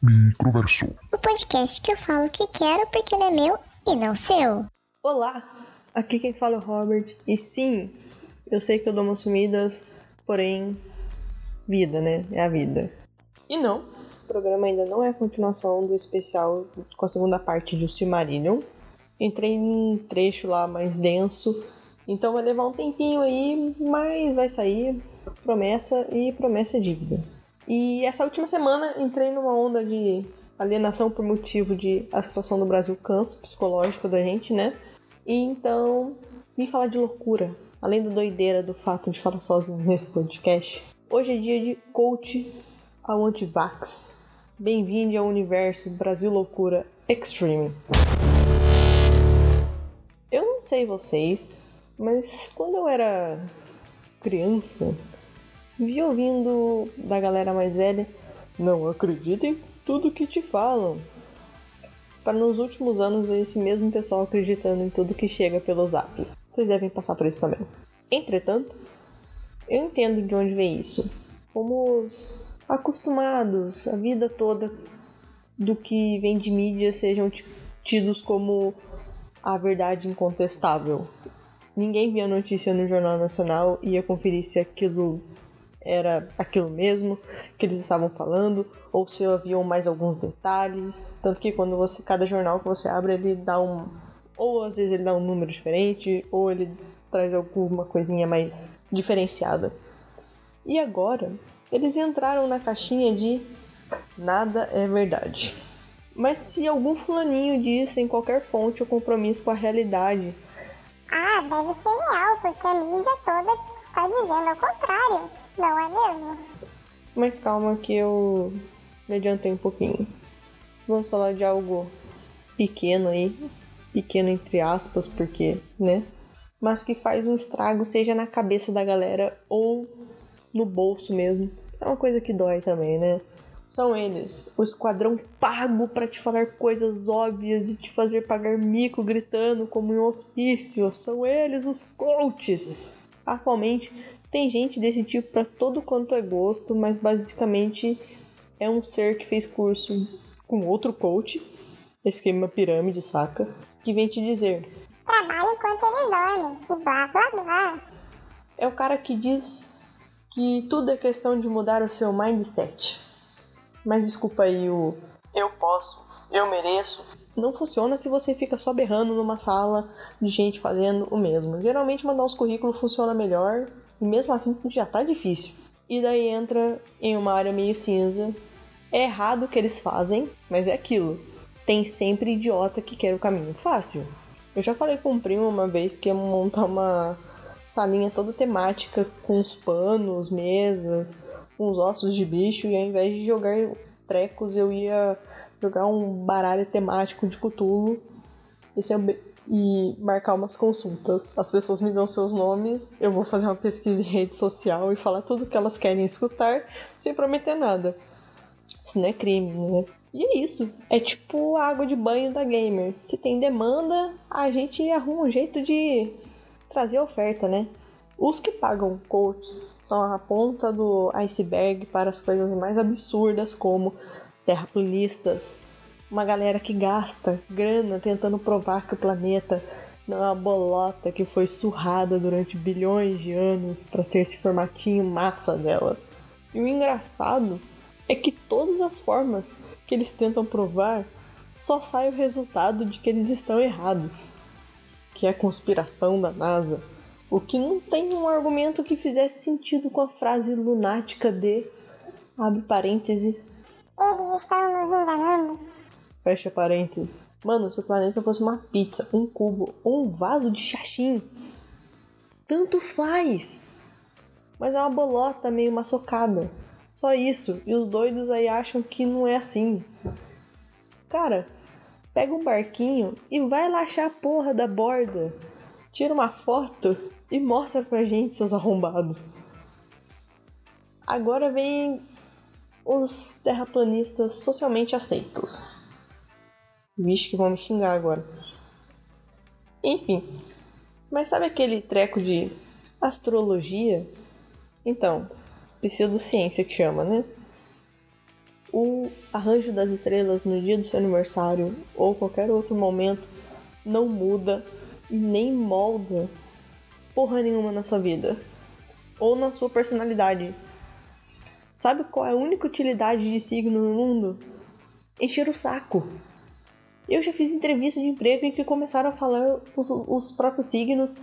Microverso. O podcast que eu falo o que quero porque ele é meu e não seu. Olá, aqui quem fala é o Robert. E sim, eu sei que eu dou umas sumidas, porém, vida, né? É a vida. E não, o programa ainda não é a continuação do especial com a segunda parte de O Silmarillion. Entrei em um trecho lá mais denso, então vai levar um tempinho aí, mas vai sair. Promessa e promessa é dívida. E essa última semana entrei numa onda de alienação por motivo de a situação do Brasil cansa psicológico da gente, né? E então vim falar de loucura, além da doideira do fato de falar sozinho nesse podcast. Hoje é dia de coach ao antivax. Bem-vindo ao universo Brasil Loucura Extreme. Eu não sei vocês, mas quando eu era criança, vi ouvindo da galera mais velha: não acreditem tudo que te falam. Para nos últimos anos ver esse mesmo pessoal acreditando em tudo que chega pelo zap. Vocês devem passar por isso também. Entretanto, eu entendo de onde vem isso. Fomos acostumados a vida toda do que vem de mídia sejam tidos como a verdade incontestável. Ninguém via notícia no Jornal Nacional e ia conferir se aquilo era aquilo mesmo que eles estavam falando ou se haviam mais alguns detalhes. Tanto que quando você cada jornal que você abre ele dá um ou às vezes ele dá um número diferente ou ele traz alguma coisinha mais diferenciada. E agora eles entraram na caixinha de nada é verdade. Mas se algum fulaninho disse em qualquer fonte o compromisso com a realidade. Ah, deve ser real, porque a mídia toda está dizendo ao contrário, não é mesmo? Mas calma que eu me adiantei um pouquinho. Vamos falar de algo pequeno aí. Pequeno entre aspas, porque, né? Mas que faz um estrago, seja na cabeça da galera ou no bolso mesmo. É uma coisa que dói também, né? São eles, o esquadrão pago para te falar coisas óbvias e te fazer pagar mico gritando como em um hospício. São eles, os coaches. Atualmente tem gente desse tipo para todo quanto é gosto, mas basicamente é um ser que fez curso com outro coach, esquema pirâmide, saca? Que vem te dizer: Trabalha enquanto eles dormem e blá blá blá. É o cara que diz que tudo é questão de mudar o seu mindset. Mas desculpa aí o eu posso, eu mereço. Não funciona se você fica só berrando numa sala de gente fazendo o mesmo. Geralmente mandar os currículos funciona melhor e mesmo assim já tá difícil. E daí entra em uma área meio cinza. É errado o que eles fazem, mas é aquilo. Tem sempre idiota que quer o caminho fácil. Eu já falei com um primo uma vez que ia montar uma salinha toda temática com os panos, mesas, uns ossos de bicho e ao invés de jogar trecos eu ia jogar um baralho temático de Cthulhu é e marcar umas consultas. As pessoas me dão seus nomes, eu vou fazer uma pesquisa em rede social e falar tudo que elas querem escutar sem prometer nada. Isso não é crime, né? E é isso. É tipo a água de banho da gamer. Se tem demanda, a gente arruma um jeito de trazer oferta, né? Os que pagam coach são a ponta do iceberg para as coisas mais absurdas como terraplanistas, uma galera que gasta grana tentando provar que o planeta não é uma bolota que foi surrada durante bilhões de anos para ter esse formatinho massa dela. E o engraçado é que todas as formas que eles tentam provar só sai o resultado de que eles estão errados, que é a conspiração da NASA o que não tem um argumento que fizesse sentido com a frase lunática de. Abre parênteses. Eles estão nos enganando. Fecha parênteses. Mano, se o planeta fosse uma pizza, um cubo ou um vaso de xaxim, tanto faz. Mas é uma bolota meio maçocada. Só isso. E os doidos aí acham que não é assim. Cara, pega um barquinho e vai lá achar a porra da borda. Tira uma foto e mostra pra gente, seus arrombados. Agora vem os terraplanistas socialmente aceitos. Vixe, que vão me xingar agora. Enfim, mas sabe aquele treco de astrologia? Então, pseudociência que chama, né? o arranjo das estrelas no dia do seu aniversário ou qualquer outro momento não muda e nem molda porra nenhuma na sua vida ou na sua personalidade. Sabe qual é a única utilidade de signo no mundo? Encher o saco. Eu já fiz entrevista de emprego em que começaram a falar os, os próprios signos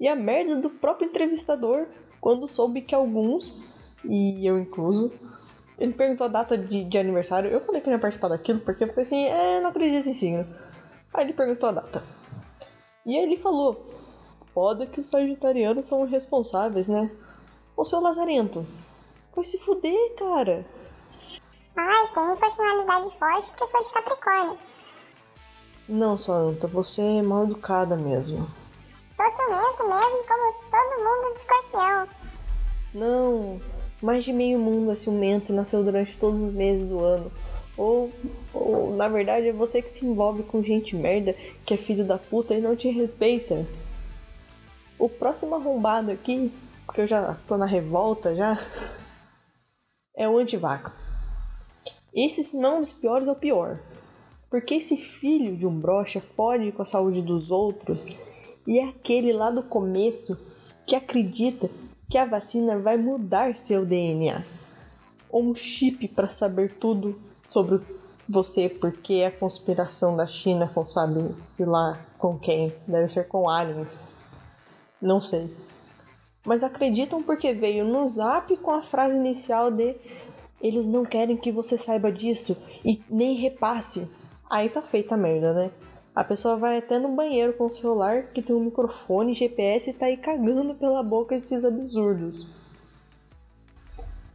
e a merda do próprio entrevistador quando soube que alguns, e eu incluso, ele perguntou a data de, de aniversário. Eu falei que não ia participar daquilo porque eu falei assim: é, não acredito em signo. Aí ele perguntou a data. E aí ele falou: foda que os sagitarianos são responsáveis, né? Ô seu Lazarento, vai se fuder, cara. Ai, tenho personalidade forte porque sou de Capricórnio. Não, sua anta, você é mal educada mesmo. Sou ciumento mesmo, como todo mundo de escorpião. Não, mais de meio mundo é ciumento e nasceu durante todos os meses do ano. Ou, ou, na verdade, é você que se envolve com gente merda que é filho da puta e não te respeita. O próximo arrombado aqui, porque eu já tô na revolta já, é o antivax. Esse, se não dos piores, é o pior. Porque esse filho de um brocha fode com a saúde dos outros e é aquele lá do começo que acredita que a vacina vai mudar seu DNA. Ou um chip para saber tudo sobre você, porque a conspiração da China com sabe se lá com quem. Deve ser com aliens. Não sei. Mas acreditam porque veio no zap com a frase inicial de eles não querem que você saiba disso e nem repasse. Aí tá feita a merda, né? A pessoa vai até no banheiro com o celular que tem um microfone, GPS e tá aí cagando pela boca esses absurdos.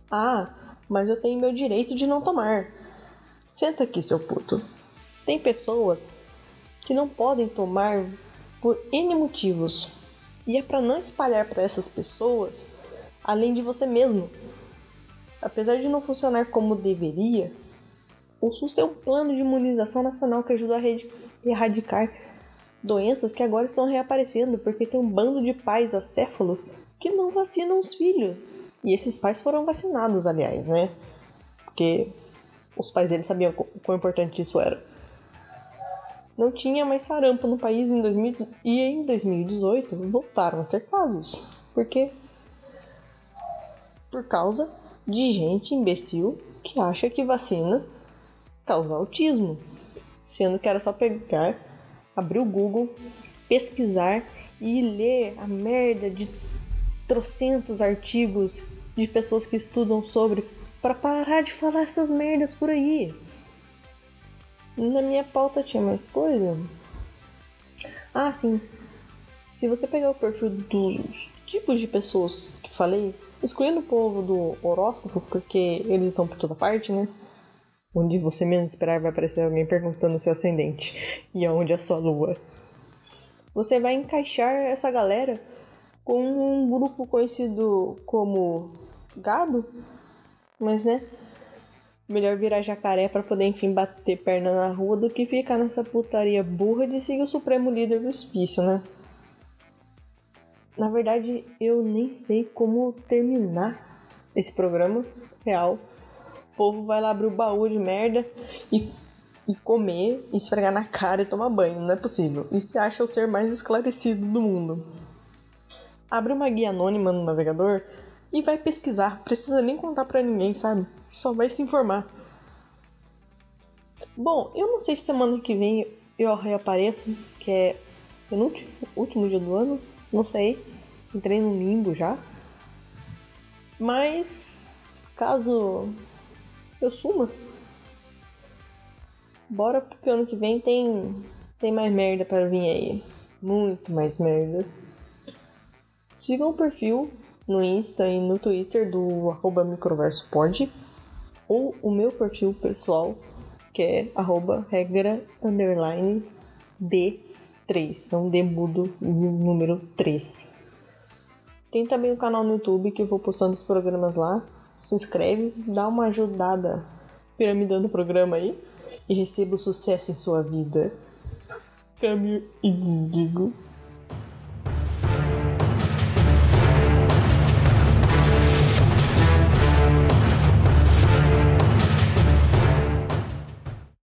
Ah, mas eu tenho meu direito de não tomar. Senta aqui, seu puto. Tem pessoas que não podem tomar por N motivos. E é para não espalhar para essas pessoas, além de você mesmo. Apesar de não funcionar como deveria, o SUS tem um plano de imunização nacional que ajuda a erradicar doenças que agora estão reaparecendo, porque tem um bando de pais acéfalos que não vacinam os filhos. E esses pais foram vacinados, aliás, né? Porque os pais deles sabiam quão importante isso era. Não tinha mais sarampo no país em 2000, e em 2018 voltaram a ter casos. Por quê? Por causa de gente imbecil que acha que vacina causa autismo sendo que era só pegar, abrir o Google, pesquisar e ler a merda de trocentos artigos de pessoas que estudam sobre para parar de falar essas merdas por aí. Na minha pauta tinha mais coisa. Ah, sim. Se você pegar o perfil dos tipos de pessoas que falei, excluindo o povo do horóscopo, porque eles estão por toda parte, né? onde você menos esperar vai aparecer alguém perguntando o seu ascendente e aonde é a sua lua. Você vai encaixar essa galera com um grupo conhecido como gado, mas né? Melhor virar jacaré para poder enfim bater perna na rua do que ficar nessa putaria burra de seguir o supremo líder do hospício, né? Na verdade, eu nem sei como terminar esse programa real o povo vai lá abrir o baú de merda e, e comer, esfregar na cara e tomar banho. Não é possível. E se acha o ser mais esclarecido do mundo. Abre uma guia anônima no navegador e vai pesquisar. Precisa nem contar para ninguém, sabe? Só vai se informar. Bom, eu não sei se semana que vem eu reapareço, que é penúltimo último dia do ano, não sei. Entrei no limbo já. Mas caso eu suma. Bora porque ano que vem tem, tem mais merda para vir aí. Muito mais merda. Sigam o perfil no Insta e no Twitter do arroba microversopod ou o meu perfil pessoal que é arroba regra underline D3, então D mudo número 3. Tem também o canal no YouTube que eu vou postando os programas lá se inscreve, dá uma ajudada piramidando o programa aí e receba o sucesso em sua vida. Câmbio e desligo.